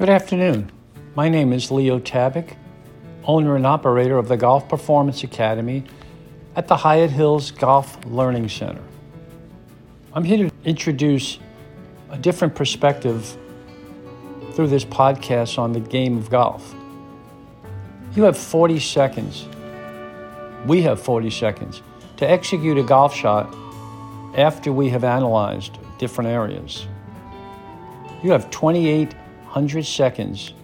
Good afternoon. My name is Leo Tabak, owner and operator of the Golf Performance Academy at the Hyatt Hills Golf Learning Center. I'm here to introduce a different perspective through this podcast on the game of golf. You have 40 seconds. We have 40 seconds to execute a golf shot after we have analyzed different areas. You have 2,800 seconds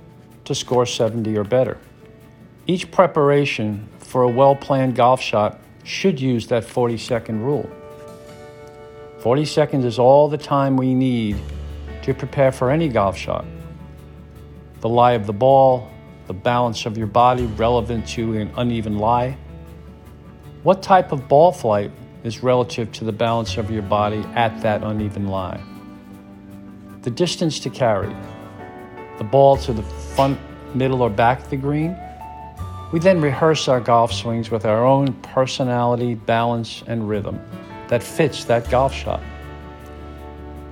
to score 70 or better. Each preparation for a well planned golf shot should use that 40 second rule. 40 seconds is all the time we need to prepare for any golf shot. The lie of the ball, the balance of your body relevant to an uneven lie. What type of ball flight is relative to the balance of your body at that uneven lie? The distance to carry, the ball to the front, middle, or back of the green. We then rehearse our golf swings with our own personality, balance, and rhythm that fits that golf shot.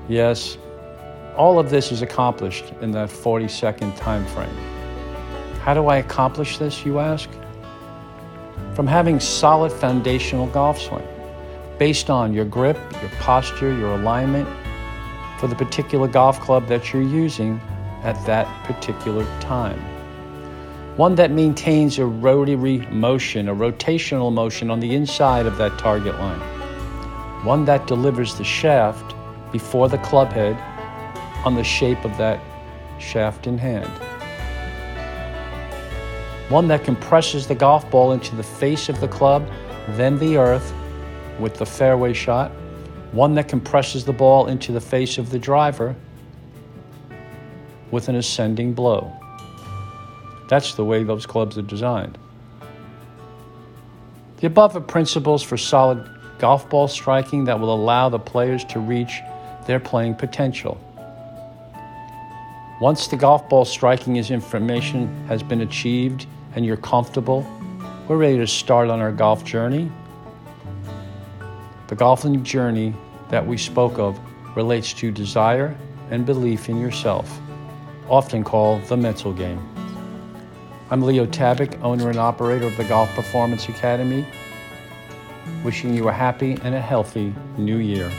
Yes, all of this is accomplished in that 40 second time frame. How do I accomplish this, you ask? From having solid foundational golf swing based on your grip, your posture, your alignment for the particular golf club that you're using at that particular time. One that maintains a rotary motion, a rotational motion on the inside of that target line. One that delivers the shaft before the club head on the shape of that shaft in hand. One that compresses the golf ball into the face of the club, then the earth with the fairway shot. One that compresses the ball into the face of the driver with an ascending blow. That's the way those clubs are designed. The above are principles for solid golf ball striking that will allow the players to reach their playing potential. Once the golf ball striking is information has been achieved and you're comfortable, we're ready to start on our golf journey. The golfing journey that we spoke of relates to desire and belief in yourself, often called the mental game. I'm Leo Tabak, owner and operator of the Golf Performance Academy, wishing you a happy and a healthy new year.